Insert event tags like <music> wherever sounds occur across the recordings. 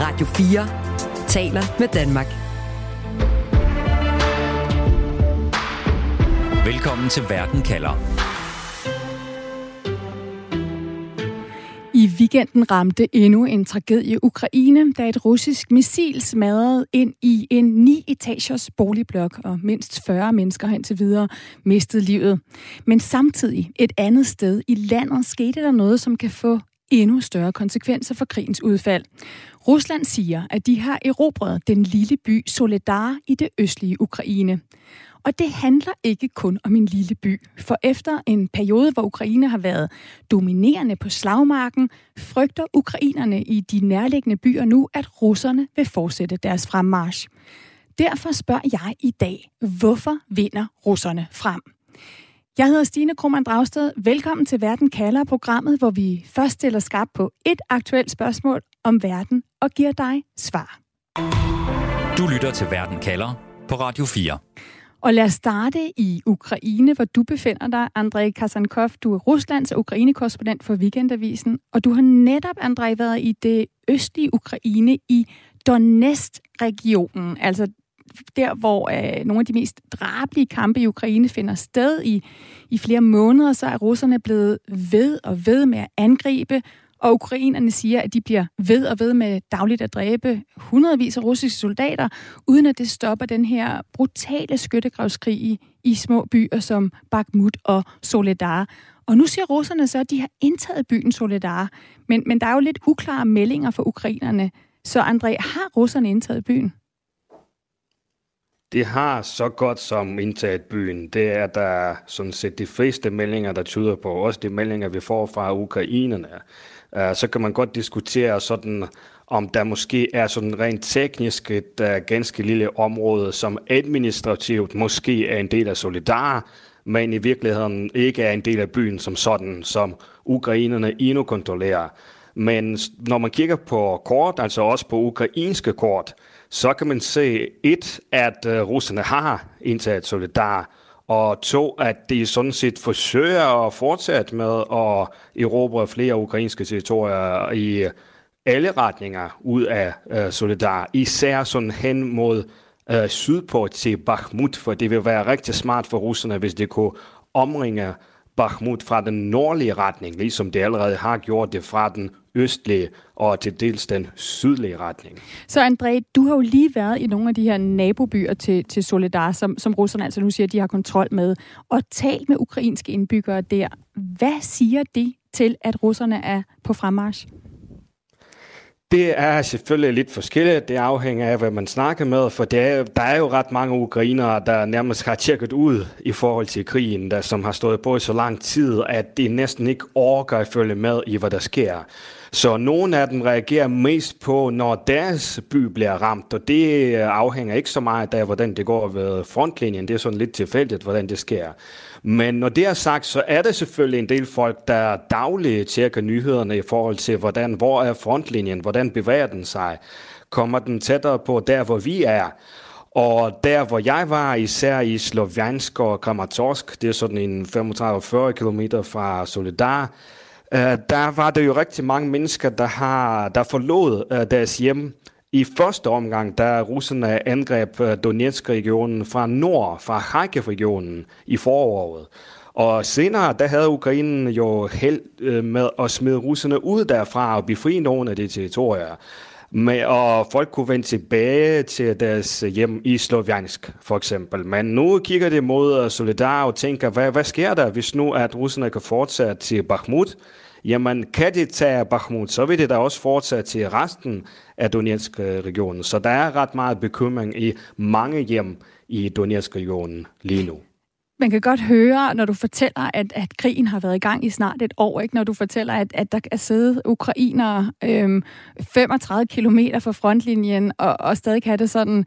Radio 4 taler med Danmark. Velkommen til Verden kalder. I weekenden ramte endnu en tragedie Ukraine, da et russisk missil smadrede ind i en 9-etagers boligblok, og mindst 40 mennesker hen til videre mistede livet. Men samtidig et andet sted i landet skete der noget, som kan få endnu større konsekvenser for krigens udfald. Rusland siger, at de har erobret den lille by Soledar i det østlige Ukraine. Og det handler ikke kun om en lille by, for efter en periode, hvor Ukraine har været dominerende på slagmarken, frygter ukrainerne i de nærliggende byer nu, at russerne vil fortsætte deres fremmarsch. Derfor spørger jeg i dag, hvorfor vinder russerne frem? Jeg hedder Stine Krummernd Dragsted. Velkommen til Verden kalder programmet, hvor vi først stiller skarp på et aktuelt spørgsmål om verden og giver dig svar. Du lytter til Verden kalder på Radio 4. Og lad os starte i Ukraine, hvor du befinder dig, Andrej Kasankov. Du er Ruslands og Ukraine-korrespondent for Weekendavisen, og du har netop, Andrej, været i det østlige Ukraine i Donetsk-regionen, altså der, hvor øh, nogle af de mest drabelige kampe i Ukraine finder sted i, i flere måneder, så er russerne blevet ved og ved med at angribe, og ukrainerne siger, at de bliver ved og ved med dagligt at dræbe hundredvis af russiske soldater, uden at det stopper den her brutale skyttegravskrig i, i små byer som Bakhmut og Soledar. Og nu siger russerne så, at de har indtaget byen Soledar, men, men der er jo lidt uklare meldinger for ukrainerne. Så André, har russerne indtaget byen? Det har så godt som indtaget byen. Det er der sådan set de fleste meldinger, der tyder på. Også de meldinger, vi får fra ukrainerne. Øh, så kan man godt diskutere sådan, om der måske er sådan rent teknisk et uh, ganske lille område, som administrativt måske er en del af Solidar, men i virkeligheden ikke er en del af byen som sådan, som ukrainerne endnu kontrollerer. Men når man kigger på kort, altså også på ukrainske kort, så kan man se et, at uh, russerne har indtaget Solidar, og to, at de sådan set forsøger at fortsætte med at erobre flere ukrainske territorier i alle retninger ud af øh, Solidar, især sådan hen mod øh, sydpå til Bakhmut, for det vil være rigtig smart for russerne, hvis de kunne omringe Bakhmut fra den nordlige retning, ligesom det allerede har gjort det fra den østlige og til dels den sydlige retning. Så André, du har jo lige været i nogle af de her nabobyer til, til Soledar, som, som russerne altså nu siger, de har kontrol med, og talt med ukrainske indbyggere der. Hvad siger de til, at russerne er på fremmarsch? Det er selvfølgelig lidt forskelligt. Det afhænger af, hvad man snakker med, for det er, der er jo ret mange ukrainere, der nærmest har tjekket ud i forhold til krigen, der, som har stået på i så lang tid, at de næsten ikke orker at følge med i, hvad der sker. Så nogle af dem reagerer mest på, når deres by bliver ramt, og det afhænger ikke så meget af, hvordan det går ved frontlinjen. Det er sådan lidt tilfældigt, hvordan det sker. Men når det er sagt, så er det selvfølgelig en del folk, der dagligt tjekker nyhederne i forhold til, hvordan, hvor er frontlinjen, hvordan bevæger den sig, kommer den tættere på der, hvor vi er. Og der, hvor jeg var, især i Sloviansk og Kramatorsk, det er sådan en 35-40 km fra Solidar, øh, der var det jo rigtig mange mennesker, der, har, der forlod øh, deres hjem i første omgang, da russerne angreb øh, Donetsk-regionen fra nord, fra Kharkiv-regionen i foråret. Og senere, der havde Ukraine jo held øh, med at smide russerne ud derfra og befri nogle af de territorier. Med, og folk kunne vende tilbage til deres hjem i Sloviansk, for eksempel. Men nu kigger det mod øh, Solidar og tænker, hvad, hvad sker der, hvis nu at russerne kan fortsætte til Bakhmut? Jamen, kan de tage Bakhmut, så vil det da også fortsætte til resten af Donetsk-regionen. Så der er ret meget bekymring i mange hjem i Donetsk-regionen lige nu. Man kan godt høre, når du fortæller, at, at krigen har været i gang i snart et år, ikke? når du fortæller, at, at der er siddet ukrainere øhm, 35 kilometer fra frontlinjen, og, og stadig kan det sådan,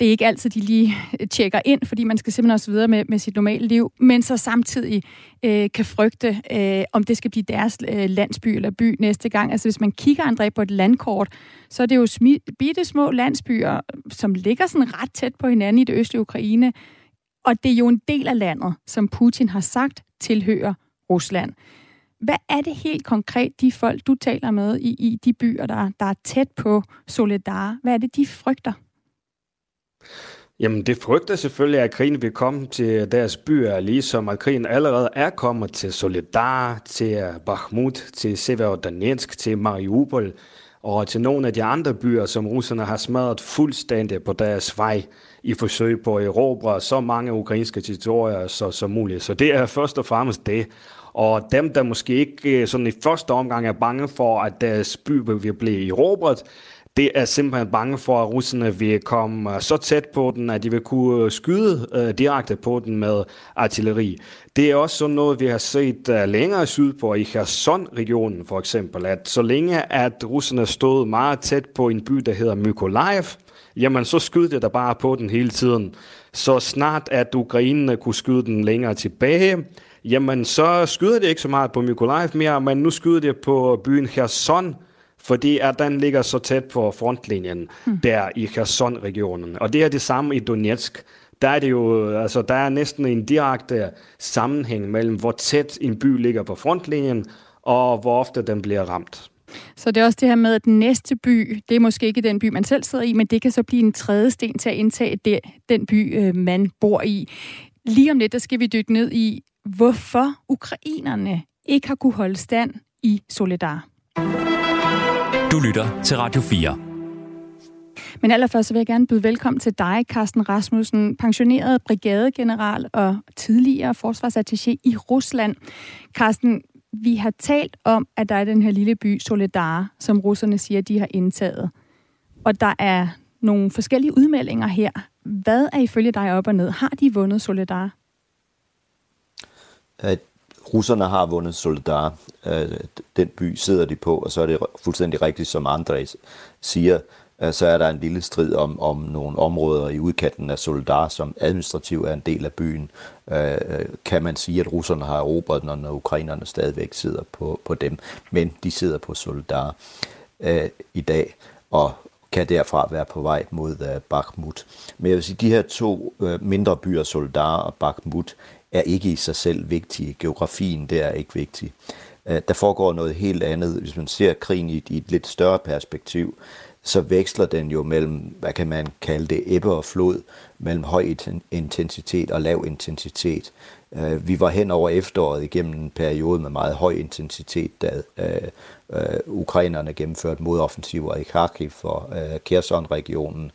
det er ikke altid, de lige øh, tjekker ind, fordi man skal simpelthen også videre med, med sit normale liv, men så samtidig øh, kan frygte, øh, om det skal blive deres øh, landsby eller by næste gang. Altså hvis man kigger, André, på et landkort, så er det jo smi- bitte små landsbyer, som ligger sådan ret tæt på hinanden i det østlige Ukraine, og det er jo en del af landet, som Putin har sagt tilhører Rusland. Hvad er det helt konkret, de folk, du taler med i, i de byer, der, der er tæt på Soledar, hvad er det, de frygter? Jamen, det frygter selvfølgelig, at krigen vil komme til deres byer, ligesom at krigen allerede er kommet til Soledar, til Bakhmut, til Severodonetsk, til Mariupol og til nogle af de andre byer, som russerne har smadret fuldstændig på deres vej i forsøg på at erobre så mange ukrainske territorier så, som muligt. Så det er først og fremmest det. Og dem, der måske ikke øh, sådan i første omgang er bange for, at deres by vil blive erobret, det er simpelthen bange for, at russerne vil komme øh, så tæt på den, at de vil kunne øh, skyde øh, direkte på den med artilleri. Det er også sådan noget, vi har set længere sydpå i Kherson-regionen for eksempel, at så længe at russerne stod meget tæt på en by, der hedder Mykolaiv, jamen så skød det der bare på den hele tiden. Så snart at ukrainerne kunne skyde den længere tilbage, jamen så skyder det ikke så meget på Mykolaiv mere, men nu skyder det på byen Kherson, fordi at den ligger så tæt på frontlinjen mm. der i Kherson-regionen. Og det er det samme i Donetsk. Der er det jo, altså der er næsten en direkte sammenhæng mellem, hvor tæt en by ligger på frontlinjen, og hvor ofte den bliver ramt. Så det er også det her med, at den næste by, det er måske ikke den by, man selv sidder i, men det kan så blive en tredje sten til at indtage det, den by, øh, man bor i. Lige om lidt, der skal vi dykke ned i, hvorfor ukrainerne ikke har kunne holde stand i Solidar. Du lytter til Radio 4. Men allerførst så vil jeg gerne byde velkommen til dig, Carsten Rasmussen, pensioneret brigadegeneral og tidligere forsvarsattaché i Rusland. Carsten, vi har talt om, at der er den her lille by Soledar, som russerne siger, de har indtaget. Og der er nogle forskellige udmeldinger her. Hvad er ifølge dig op og ned? Har de vundet Soledar? Russerne har vundet Soledar. Øh, den by sidder de på, og så er det fuldstændig rigtigt, som Andres siger, øh, så er der en lille strid om, om nogle områder i udkanten af Soledar, som administrativt er en del af byen. Øh, øh, kan man sige, at russerne har erobret den, når ukrainerne stadigvæk sidder på, på dem, men de sidder på Soledar øh, i dag, og kan derfra være på vej mod øh, Bakhmut. Men jeg vil sige, at de her to mindre byer, Soledar og Bakhmut, er ikke i sig selv vigtige. Geografien der er ikke vigtig. Øh, der foregår noget helt andet. Hvis man ser krigen i et lidt større perspektiv, så veksler den jo mellem, hvad kan man kalde det, ebbe og flod, mellem høj intensitet og lav intensitet. Øh, vi var hen over efteråret igennem en periode med meget høj intensitet, da øh, ukrainerne gennemførte modoffensiver i Kharkiv og Kherson-regionen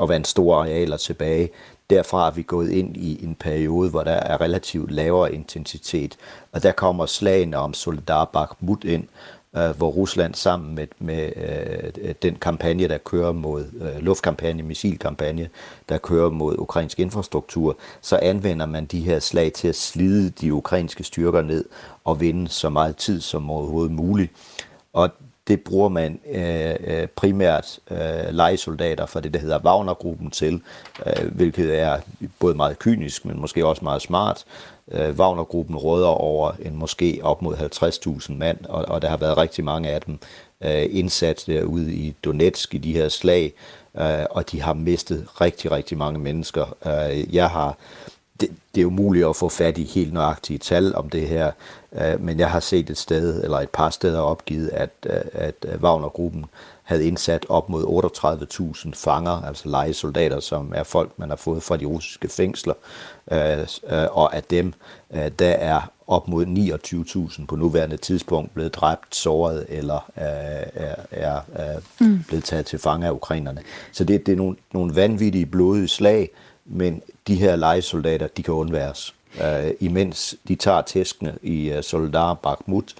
og vandt store arealer tilbage. Derfra er vi gået ind i en periode, hvor der er relativt lavere intensitet, og der kommer slagene om Soledar Bakhmut ind, øh, hvor Rusland sammen med, med øh, den kampagne, der kører mod øh, luftkampagne, missilkampagne, der kører mod ukrainsk infrastruktur, så anvender man de her slag til at slide de ukrainske styrker ned og vinde så meget tid som overhovedet muligt. Og det bruger man øh, øh, primært øh, legesoldater for det, der hedder Wagner-gruppen til, øh, hvilket er både meget kynisk, men måske også meget smart. Øh, Wagner-gruppen råder over en måske op mod 50.000 mand, og, og der har været rigtig mange af dem øh, indsat derude i Donetsk i de her slag, øh, og de har mistet rigtig, rigtig mange mennesker. Øh, jeg har det, det er umuligt at få fat i helt nøjagtige tal om det her, men jeg har set et sted, eller et par steder opgivet, at, øh, at øh, Wagner-gruppen havde indsat op mod 38.000 fanger, altså legesoldater, som er folk, man har fået fra de russiske fængsler, og at dem, der er op mod 29.000 på nuværende tidspunkt blevet dræbt, såret eller er, er, er, mm. blevet taget til fange af ukrainerne. Så det, det er nogle, nogle vanvittige blodige slag, men de her legesoldater, de kan undværes øh, imens de tager tæskene i øh, Soldar Bakhmut,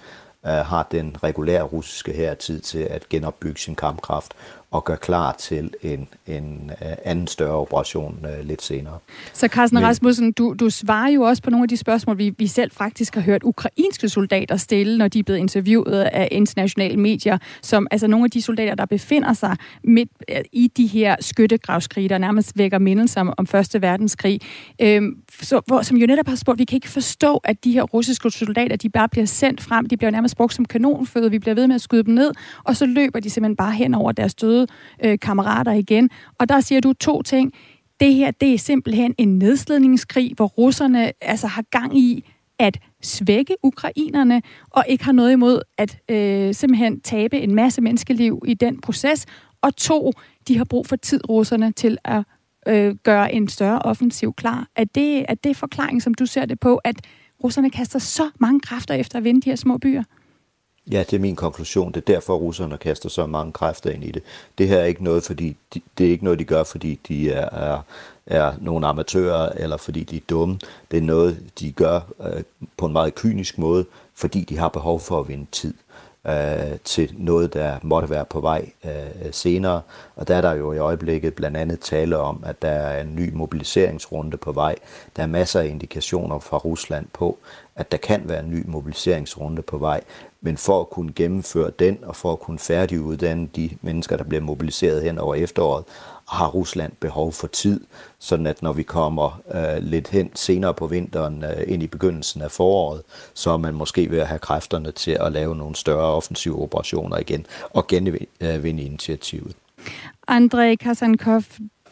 øh, har den regulære russiske her tid til at genopbygge sin kampkraft og gøre klar til en, en uh, anden større operation uh, lidt senere. Så Carsten Men, Rasmussen, du, du svarer jo også på nogle af de spørgsmål, vi, vi selv faktisk har hørt ukrainske soldater stille, når de er blevet interviewet af internationale medier, som altså nogle af de soldater, der befinder sig midt i de her skyttegravskrige, der nærmest vækker mindelser om, om Første Verdenskrig, øhm, så, hvor, som jo netop har spurgt, vi kan ikke forstå, at de her russiske soldater, de bare bliver sendt frem, de bliver nærmest brugt som kanonføde, vi bliver ved med at skyde dem ned, og så løber de simpelthen bare hen over deres døde møde øh, kammerater igen. Og der siger du to ting. Det her, det er simpelthen en nedslidningskrig, hvor russerne altså har gang i at svække ukrainerne, og ikke har noget imod at øh, simpelthen tabe en masse menneskeliv i den proces. Og to, de har brug for tid, russerne, til at øh, gøre en større offensiv klar. Er det, er det forklaring, som du ser det på, at russerne kaster så mange kræfter efter at vinde de her små byer? Ja, det er min konklusion. Det er derfor, russerne kaster så mange kræfter ind i det. Det her er ikke noget, fordi de, det er ikke noget, de gør, fordi de er, er, er nogle amatører, eller fordi de er dumme. Det er noget, de gør øh, på en meget kynisk måde, fordi de har behov for at vinde tid øh, til noget, der måtte være på vej øh, senere. Og der er der jo i øjeblikket blandt andet tale om, at der er en ny mobiliseringsrunde på vej. Der er masser af indikationer fra Rusland på, at der kan være en ny mobiliseringsrunde på vej. Men for at kunne gennemføre den, og for at kunne færdiguddanne de mennesker, der bliver mobiliseret hen over efteråret, har Rusland behov for tid, sådan at når vi kommer øh, lidt hen senere på vinteren øh, ind i begyndelsen af foråret, så er man måske ved at have kræfterne til at lave nogle større offensive operationer igen og genvinde øh, initiativet. Andrej Kasankov,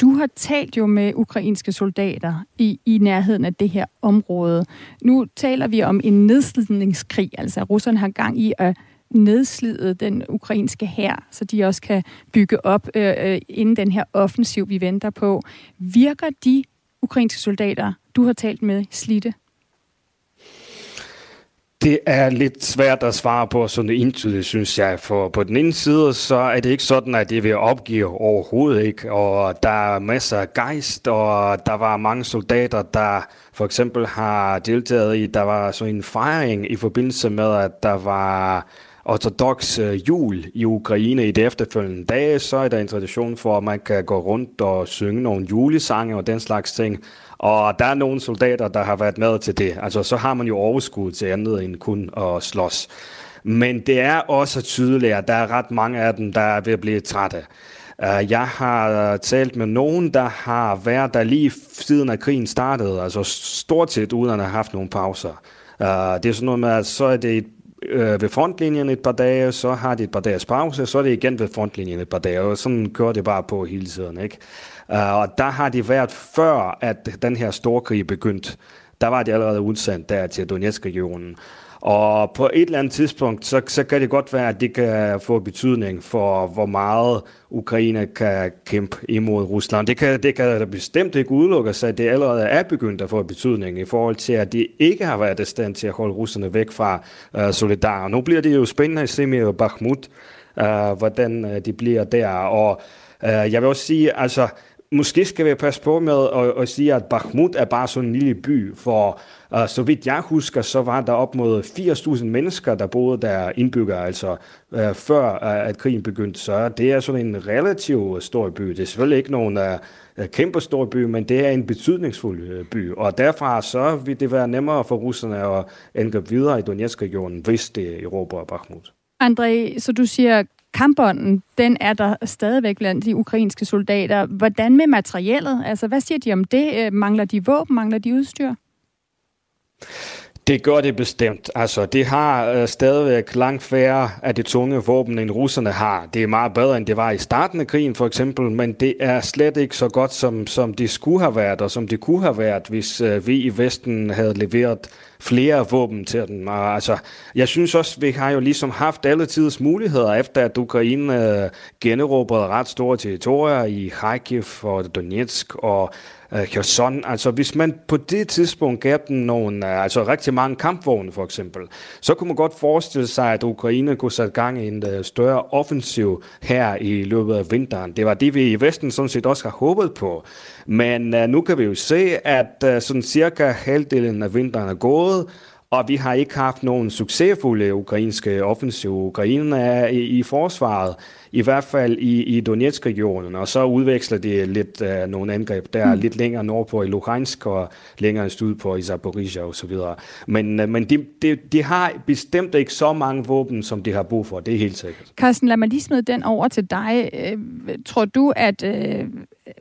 du har talt jo med ukrainske soldater i, i nærheden af det her område. Nu taler vi om en nedslidningskrig, altså russerne har gang i at nedslide den ukrainske hær, så de også kan bygge op øh, øh, inden den her offensiv, vi venter på. Virker de ukrainske soldater, du har talt med, slidte? Det er lidt svært at svare på sådan entydigt, synes jeg. For på den ene side, så er det ikke sådan, at det vil opgive overhovedet ikke. Og der er masser af gejst, og der var mange soldater, der for eksempel har deltaget i, der var sådan en fejring i forbindelse med, at der var ortodox øh, jul i Ukraine i de efterfølgende dage, så er der en tradition for, at man kan gå rundt og synge nogle julesange og den slags ting. Og der er nogle soldater, der har været med til det. Altså, så har man jo overskud til andet end kun at slås. Men det er også tydeligt, at der er ret mange af dem, der er ved at blive trætte. Øh, jeg har øh, talt med nogen, der har været der lige siden at krigen startede, altså stort set uden at have haft nogle pauser. Det er sådan noget med, at så er det et øh, ved frontlinjen et par dage, så har de et par dages pause, så er det igen ved frontlinjen et par dage, og sådan kører det bare på hele tiden. Ikke? Uh, og der har de været før, at den her storkrig begyndte. Der var de allerede udsendt der til Donetsk-regionen. Og på et eller andet tidspunkt, så, så kan det godt være, at det kan få betydning for, hvor meget Ukraine kan kæmpe imod Rusland. Det kan, det kan bestemt ikke udelukke sig, at det allerede er begyndt at få betydning i forhold til, at de ikke har været i stand til at holde russerne væk fra øh, uh, Solidar. Nu bliver det jo spændende at se med Bakhmut, uh, hvordan uh, de bliver der. Og uh, jeg vil også sige, altså, måske skal vi passe på med at, at sige, at Bakhmut er bare sådan en lille by, for uh, så vidt jeg husker, så var der op mod 80.000 mennesker, der boede der indbyggere, altså uh, før uh, at krigen begyndte. Så det er sådan en relativt stor by. Det er selvfølgelig ikke nogen uh, kæmpe stor by, men det er en betydningsfuld by. Og derfra så vil det være nemmere for russerne at angribe videre i Donetsk-regionen, hvis det erobrer Bakhmut. André, så du siger, kampånden, den er der stadigvæk blandt de ukrainske soldater. Hvordan med materiellet? Altså, hvad siger de om det? Øh, mangler de våben? Mangler de udstyr? Det gør det bestemt. Altså, det har øh, stadigvæk langt færre af de tunge våben, end russerne har. Det er meget bedre, end det var i starten af krigen, for eksempel, men det er slet ikke så godt, som, som det skulle have været, og som det kunne have været, hvis øh, vi i Vesten havde leveret flere våben til dem. Og, altså, jeg synes også, vi har jo ligesom haft alle tids muligheder, efter at Ukraine øh, generobrede ret store territorier i Kharkiv og Donetsk og øh, Kherson. Altså hvis man på det tidspunkt gav dem nogle, øh, altså rigtig mange kampvogne for eksempel, så kunne man godt forestille sig, at Ukraine kunne sætte gang i en øh, større offensiv her i løbet af vinteren. Det var det, vi i Vesten sådan set også har håbet på. Men uh, nu kan vi jo se, at uh, sådan cirka halvdelen af vinteren er gået, og vi har ikke haft nogen succesfulde ukrainske offensive. Ukraine er i, i forsvaret, i hvert fald i, i Donetsk-regionen, og så udveksler det lidt uh, nogle angreb der mm. lidt længere nordpå i Luhansk og længere syd på i Zaporizhia og så videre. Men, uh, men de, de, de har bestemt ikke så mange våben, som de har brug for, det er helt sikkert. Carsten, lad mig lige smide den over til dig. Øh, tror du, at øh,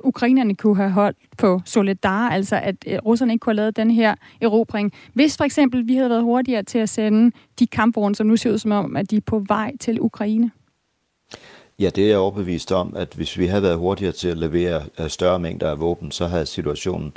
ukrainerne kunne have holdt på Solidar, altså at øh, russerne ikke kunne have lavet den her erobring, hvis for eksempel vi havde været hurtigere til at sende de kampvogne, som nu ser ud som om, at de er på vej til Ukraine? Ja, det er jeg overbevist om, at hvis vi havde været hurtigere til at levere øh, større mængder af våben, så havde situationen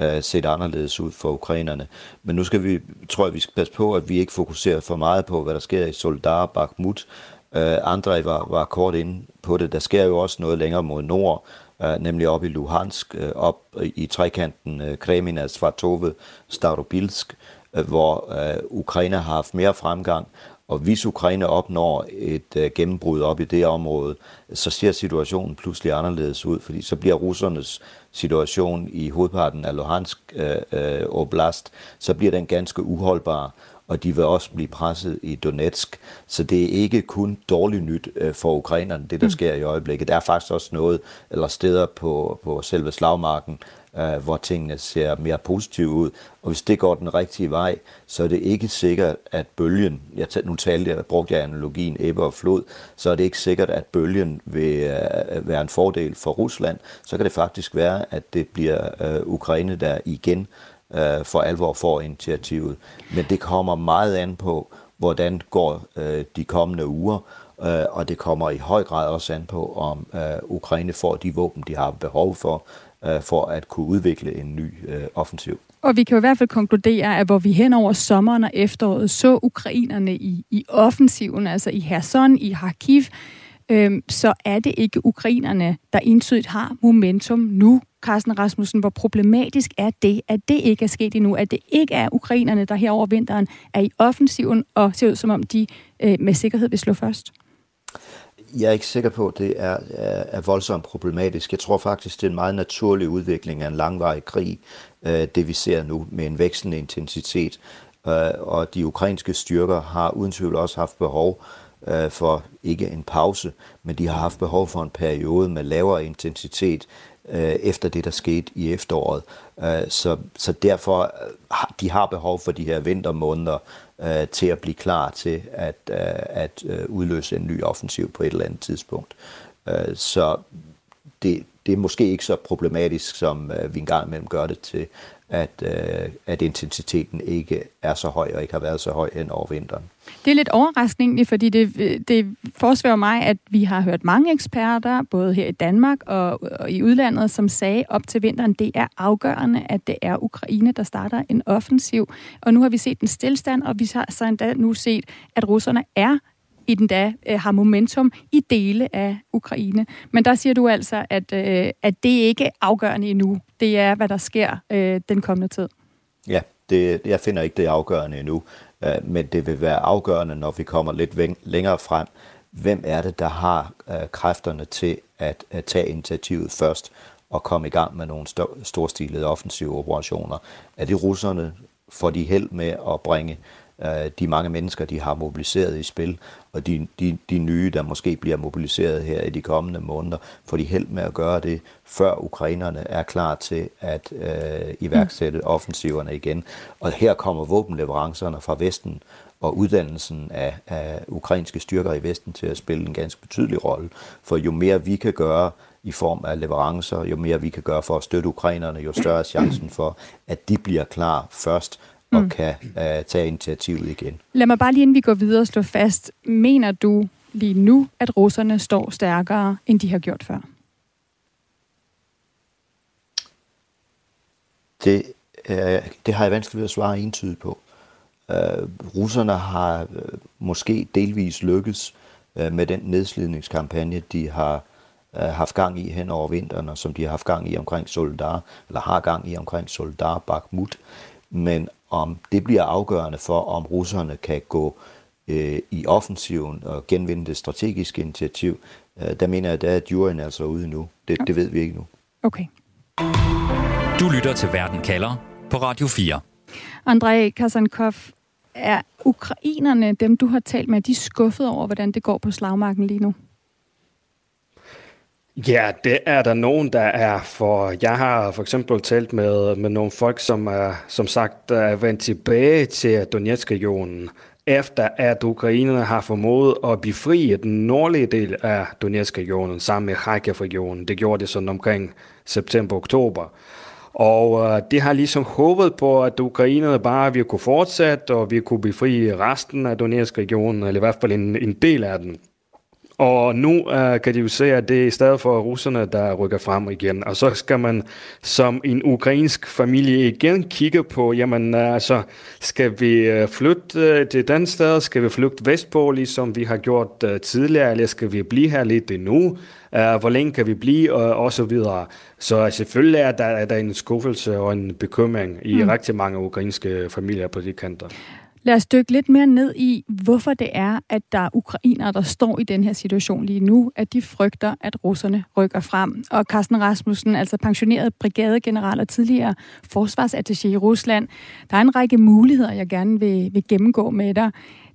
øh, set anderledes ud for ukrainerne. Men nu skal vi, tror jeg, vi skal passe på, at vi ikke fokuserer for meget på, hvad der sker i Soldar Bakhmut. Øh, Andrej var, var kort inde på det. Der sker jo også noget længere mod nord, øh, nemlig op i Luhansk, øh, op i trekanten øh, Kremina, Svartove, Starobilsk, øh, hvor øh, Ukraine har haft mere fremgang. Og hvis Ukraine opnår et øh, gennembrud op i det område, så ser situationen pludselig anderledes ud, fordi så bliver russernes situation i hovedparten af Luhansk øh, øh, Oblast, så bliver den ganske uholdbar og de vil også blive presset i Donetsk. Så det er ikke kun dårligt nyt øh, for ukrainerne, det der mm. sker i øjeblikket. Der er faktisk også noget, eller steder på, på selve slagmarken, øh, hvor tingene ser mere positive ud. Og hvis det går den rigtige vej, så er det ikke sikkert, at bølgen, jeg nu talte jeg, brugte jeg analogien ebbe og flod, så er det ikke sikkert, at bølgen vil øh, være en fordel for Rusland. Så kan det faktisk være, at det bliver øh, Ukraine, der igen øh, for alvor får initiativet. Men det kommer meget an på, hvordan går øh, de kommende uger, øh, og det kommer i høj grad også an på, om øh, Ukraine får de våben, de har behov for, øh, for at kunne udvikle en ny øh, offensiv. Og vi kan jo i hvert fald konkludere, at hvor vi hen over sommeren og efteråret så ukrainerne i, i offensiven, altså i Kherson, i Kharkiv, øh, så er det ikke ukrainerne, der entydigt har momentum nu. Carsten Rasmussen, hvor problematisk er det, at det ikke er sket endnu, at det ikke er ukrainerne, der her over vinteren er i offensiven og ser ud som om de øh, med sikkerhed vil slå først? Jeg er ikke sikker på, at det er, er, er voldsomt problematisk. Jeg tror faktisk, det er en meget naturlig udvikling af en langvarig krig, øh, det vi ser nu med en vækstende intensitet. Øh, og de ukrainske styrker har uden tvivl også haft behov øh, for ikke en pause, men de har haft behov for en periode med lavere intensitet øh, efter det, der skete i efteråret. Øh, så, så derfor øh, de har behov for de her vintermåneder øh, til at blive klar til at, øh, at øh, udløse en ny offensiv på et eller andet tidspunkt. Øh, så det, det er måske ikke så problematisk, som øh, vi engang imellem gør det til, at, øh, at intensiteten ikke er så høj og ikke har været så høj hen over vinteren. Det er lidt overraskende, fordi det, det forsværer mig, at vi har hørt mange eksperter, både her i Danmark og, og i udlandet, som sagde op til vinteren, det er afgørende, at det er Ukraine, der starter en offensiv. Og nu har vi set en stillstand, og vi har så endda nu set, at russerne er i den da øh, har momentum i dele af Ukraine. Men der siger du altså, at, øh, at det ikke er afgørende endnu. Det er, hvad der sker øh, den kommende tid. Ja, det, jeg finder ikke, det afgørende endnu. Øh, men det vil være afgørende, når vi kommer lidt længere frem. Hvem er det, der har øh, kræfterne til at, at tage initiativet først og komme i gang med nogle storstilede offensive operationer? Er det russerne? Får de held med at bringe øh, de mange mennesker, de har mobiliseret i spil, og de, de, de nye, der måske bliver mobiliseret her i de kommende måneder, får de held med at gøre det, før ukrainerne er klar til at øh, iværksætte offensiverne igen. Og her kommer våbenleverancerne fra Vesten og uddannelsen af, af ukrainske styrker i Vesten til at spille en ganske betydelig rolle. For jo mere vi kan gøre i form af leverancer, jo mere vi kan gøre for at støtte ukrainerne, jo større er chancen for, at de bliver klar først og mm. kan uh, tage initiativet igen. Lad mig bare lige inden vi går videre slå fast. Mener du lige nu, at russerne står stærkere, end de har gjort før? Det, uh, det har jeg vanskeligt ved at svare entydigt på. Uh, russerne har uh, måske delvis lykkes uh, med den nedslidningskampagne, de har uh, haft gang i hen over vinteren, og som de har haft gang i omkring Soldar, eller har gang i omkring Soldar Bakhmut. Men om det bliver afgørende for, om russerne kan gå øh, i offensiven og genvinde det strategiske initiativ, øh, der mener jeg, at juryen altså ude nu. Det, det ved vi ikke nu. Okay. Du lytter til Verden kalder på Radio 4. Andrej Kasankov, er ukrainerne, dem du har talt med, de er skuffet over, hvordan det går på slagmarken lige nu? Ja, det er der nogen, der er, for jeg har for eksempel talt med, med nogle folk, som er, som sagt er vendt tilbage til Donetsk-regionen, efter at ukrainerne har formået at befri den nordlige del af Donetsk-regionen sammen med Kharkiv-regionen. Det gjorde det sådan omkring september-oktober. Og øh, det har ligesom håbet på, at ukrainerne bare ville kunne fortsætte, og vi kunne befri resten af Donetsk-regionen, eller i hvert fald en, en del af den. Og nu uh, kan de jo se, at det er i stedet for russerne, der rykker frem igen. Og så skal man som en ukrainsk familie igen kigge på, jamen uh, altså, skal vi uh, flytte uh, til den sted? Skal vi flytte vestpå, ligesom vi har gjort uh, tidligere? Eller skal vi blive her lidt endnu? Uh, hvor længe kan vi blive? Og, og så videre. Så selvfølgelig er der, er der en skuffelse og en bekymring i mm. rigtig mange ukrainske familier på de kanter. Lad os dykke lidt mere ned i, hvorfor det er, at der er ukrainere, der står i den her situation lige nu, at de frygter, at russerne rykker frem. Og Carsten Rasmussen, altså pensioneret brigadegeneral og tidligere forsvarsattaché i Rusland, der er en række muligheder, jeg gerne vil, vil gennemgå med dig.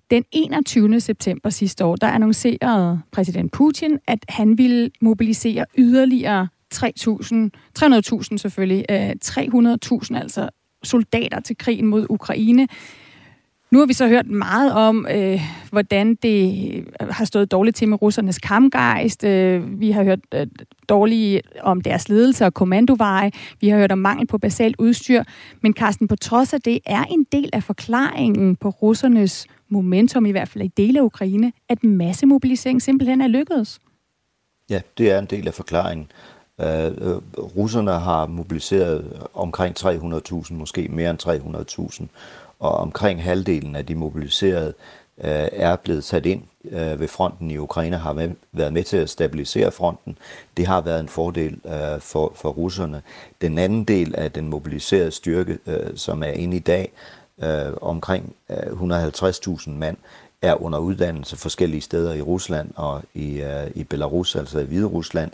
Den 21. september sidste år, der annoncerede præsident Putin, at han ville mobilisere yderligere 300.000 selvfølgelig, øh, 300.000 altså soldater til krigen mod Ukraine. Nu har vi så hørt meget om, øh, hvordan det øh, har stået dårligt til med russernes kampgejst. Øh, vi har hørt øh, dårligt om deres ledelse og kommandoveje. Vi har hørt om mangel på basalt udstyr. Men Carsten, på trods af det, er en del af forklaringen på russernes momentum, i hvert fald i dele af Ukraine, at massemobilisering simpelthen er lykkedes. Ja, det er en del af forklaringen. Uh, russerne har mobiliseret omkring 300.000, måske mere end 300.000 og omkring halvdelen af de mobiliserede øh, er blevet sat ind øh, ved fronten i Ukraine, har med, været med til at stabilisere fronten. Det har været en fordel øh, for, for russerne. Den anden del af den mobiliserede styrke, øh, som er inde i dag, øh, omkring øh, 150.000 mand, er under uddannelse forskellige steder i Rusland og i, øh, i Belarus, altså i Hvide Rusland,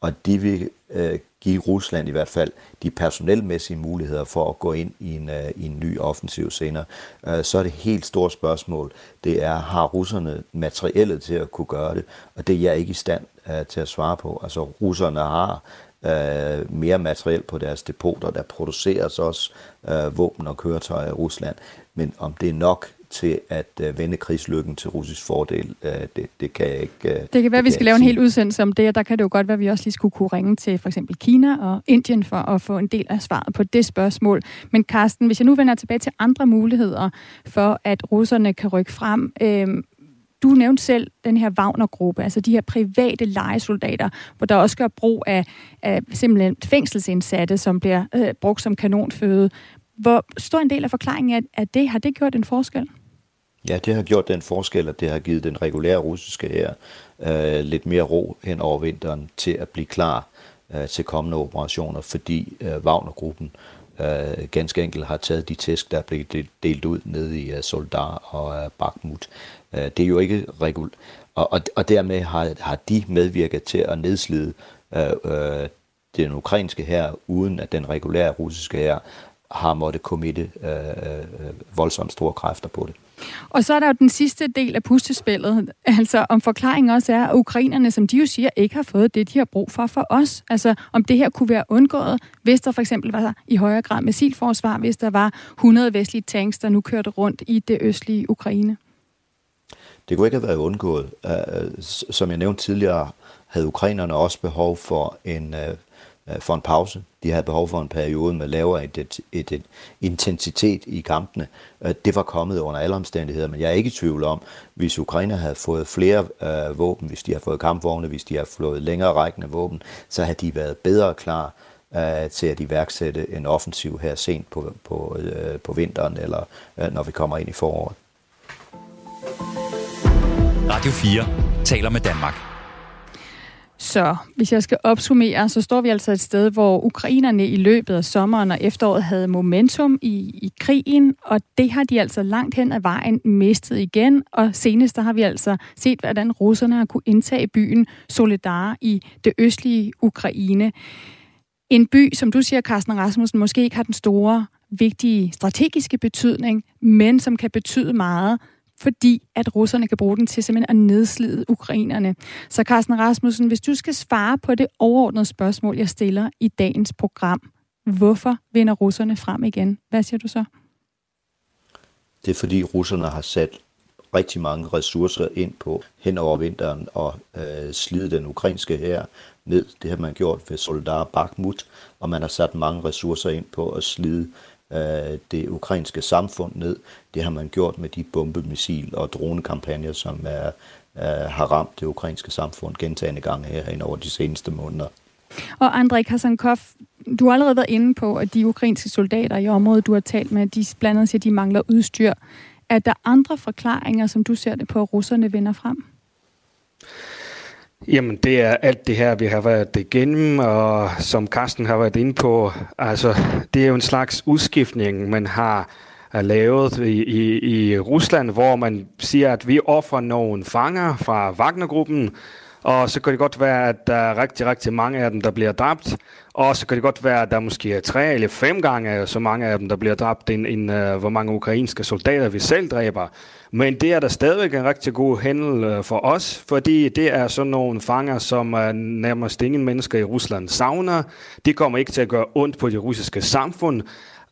og de vil øh, give Rusland i hvert fald de personelmæssige muligheder for at gå ind i en, uh, i en ny offensiv senere. Uh, så er det helt stort spørgsmål, det er, har russerne materiellet til at kunne gøre det? Og det er jeg ikke i stand uh, til at svare på. Altså russerne har uh, mere materiel på deres depoter, der produceres også uh, våben og køretøjer i Rusland. Men om det er nok til at uh, vende krigslykken til russisk fordel. Uh, det, det kan jeg ikke uh, Det kan være, at vi skal lave en hel udsendelse om det, og der kan det jo godt være, at vi også lige skulle kunne ringe til for eksempel Kina og Indien for at få en del af svaret på det spørgsmål. Men Carsten, hvis jeg nu vender tilbage til andre muligheder for, at russerne kan rykke frem, øh, du nævnte selv den her Wagner-gruppe, altså de her private legesoldater, hvor der også gør brug af, af simpelthen fængselsindsatte, som bliver øh, brugt som kanonføde. Hvor stor en del af forklaringen er, at det har det gjort en forskel? Ja, det har gjort den forskel, at det har givet den regulære russiske her øh, lidt mere ro hen over vinteren til at blive klar øh, til kommende operationer, fordi øh, Wagner-gruppen øh, ganske enkelt har taget de tæsk, der blev delt ud nede i øh, Soldar og øh, Bakhmut. Øh, det er jo ikke regul... Og, og, og dermed har, har de medvirket til at nedslide øh, øh den ukrainske her, uden at den regulære russiske her har måttet kommitte øh, øh, øh, voldsomt store kræfter på det. Og så er der jo den sidste del af pustespillet, <laughs> altså om forklaringen også er, at ukrainerne, som de jo siger, ikke har fået det, de har brug for for os. Altså om det her kunne være undgået, hvis der for eksempel var i højere grad missilforsvar, hvis der var 100 vestlige tanks, der nu kørte rundt i det østlige Ukraine. Det kunne ikke have været undgået. Øh, øh, som jeg nævnte tidligere, havde ukrainerne også behov for en øh, Øh, for en pause. De havde behov for en periode med lavere et, et, et intensitet i kampene. Øh, det var kommet under alle omstændigheder, men jeg er ikke i tvivl om, hvis Ukraine havde fået flere øh, våben, hvis de har fået kampvogne, hvis de har fået længere rækkende våben, så havde de været bedre klar øh, til at iværksætte en offensiv her sent på, på, øh, på vinteren, eller øh, når vi kommer ind i foråret. Radio 4 taler med Danmark. Så hvis jeg skal opsummere, så står vi altså et sted, hvor ukrainerne i løbet af sommeren og efteråret havde momentum i, i krigen, og det har de altså langt hen ad vejen mistet igen. Og senest der har vi altså set, hvordan russerne har kunne indtage byen Solidar i det østlige Ukraine. En by, som du siger, Carsten Rasmussen, måske ikke har den store, vigtige strategiske betydning, men som kan betyde meget fordi at russerne kan bruge den til simpelthen at nedslide ukrainerne. Så Carsten Rasmussen, hvis du skal svare på det overordnede spørgsmål, jeg stiller i dagens program, hvorfor vinder russerne frem igen? Hvad siger du så? Det er fordi russerne har sat rigtig mange ressourcer ind på hen over vinteren og øh, slide den ukrainske her ned. Det har man gjort ved Soldar Bakhmut, og man har sat mange ressourcer ind på at slide øh, det ukrainske samfund ned. Det har man gjort med de bombemissil- og dronekampagner, som er øh, har ramt det ukrainske samfund gentagende gange her over de seneste måneder. Og Andrej Kasankov, du har allerede været inde på, at de ukrainske soldater i området, du har talt med, de blandt andet siger, at de mangler udstyr. Er der andre forklaringer, som du ser det på, at russerne vender frem? Jamen, det er alt det her, vi har været igennem, og som Carsten har været inde på, altså, det er jo en slags udskiftning, man har lavet i, i, i Rusland, hvor man siger, at vi offrer nogle fanger fra Wagnergruppen og så kan det godt være, at der er rigtig, rigtig mange af dem, der bliver dræbt. Og så kan det godt være, at der måske er tre eller fem gange så mange af dem, der bliver dræbt, end, end uh, hvor mange ukrainske soldater vi selv dræber. Men det er der stadigvæk en rigtig god hændel uh, øh, for os, fordi det er sådan nogle fanger, som uh, nærmest ingen mennesker i Rusland savner. De kommer ikke til at gøre ondt på det russiske samfund.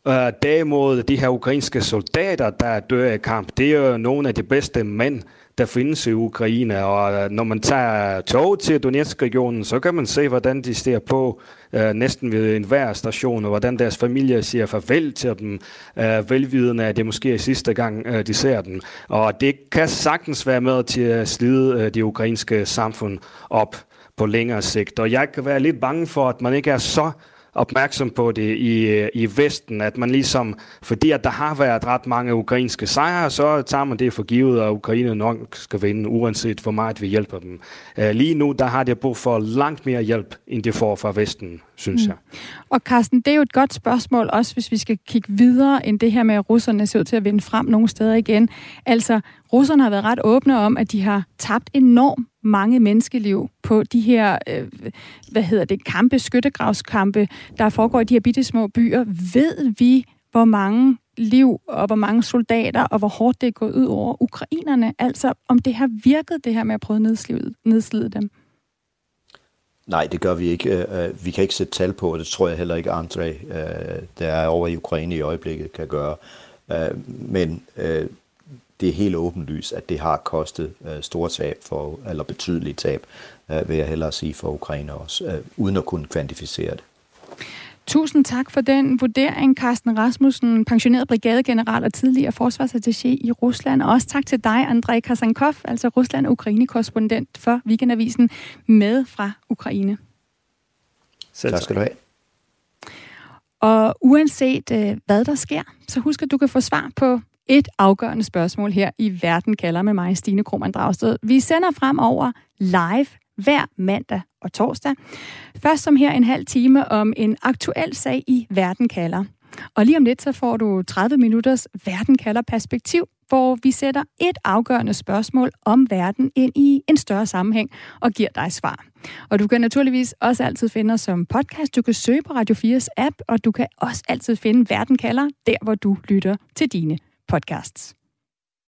Uh, derimod de her ukrainske soldater, der dør i kamp, det er jo nogle af de bedste mænd, der findes i Ukraine. Og øh, når man tager tog til Donetsk-regionen, så kan man se, hvordan de står på øh, næsten ved enhver station, og hvordan deres familier siger farvel til dem, øh, velvidende, at det måske er sidste gang, øh, de ser dem. Og det kan sagtens være med til at slide øh, det ukrainske samfund op på længere sigt. Og jeg kan være lidt bange for, at man ikke er så opmærksom på det i, i Vesten, at man ligesom, fordi at der har været ret mange ukrainske sejre, så tager man det for givet, at Ukraine nok skal vinde, uanset hvor meget vi hjælper dem. Uh, lige nu, der har de brug for langt mere hjælp, end de får fra Vesten, synes mm. jeg. Og Carsten, det er jo et godt spørgsmål, også hvis vi skal kigge videre end det her med, at russerne ser ud til at vinde frem nogle steder igen. Altså, russerne har været ret åbne om, at de har tabt enormt mange menneskeliv på de her, øh, hvad hedder det, kampe, skyttegravskampe, der foregår i de her bitte små byer. Ved vi, hvor mange liv og hvor mange soldater, og hvor hårdt det er gået ud over ukrainerne? Altså, om det har virket, det her med at prøve at nedslide, nedslide dem? Nej, det gør vi ikke. Øh, øh, vi kan ikke sætte tal på, og det tror jeg heller ikke, André, øh, der er over i Ukraine i øjeblikket, kan gøre. Men det er helt åbenlyst, at det har kostet øh, store tab, for, eller betydelige tab, øh, vil jeg hellere sige for Ukraine også, øh, uden at kunne kvantificere det. Tusind tak for den vurdering, Carsten Rasmussen, pensioneret brigadegeneral og tidligere forsvarsattaché i Rusland. Og også tak til dig, Andrej Kasankov, altså Rusland- og Ukraine-korrespondent for Weekendavisen med fra Ukraine. Selv tak skal du have. Og uanset øh, hvad der sker, så husk at du kan få svar på et afgørende spørgsmål her i Verden kalder med mig, Stine Krohmann Dragsted. Vi sender fremover live hver mandag og torsdag. Først som her en halv time om en aktuel sag i Verden kalder. Og lige om lidt, så får du 30 minutters Verden kalder perspektiv, hvor vi sætter et afgørende spørgsmål om verden ind i en større sammenhæng og giver dig svar. Og du kan naturligvis også altid finde os som podcast. Du kan søge på Radio 4's app, og du kan også altid finde Verden kalder der, hvor du lytter til dine podcasts.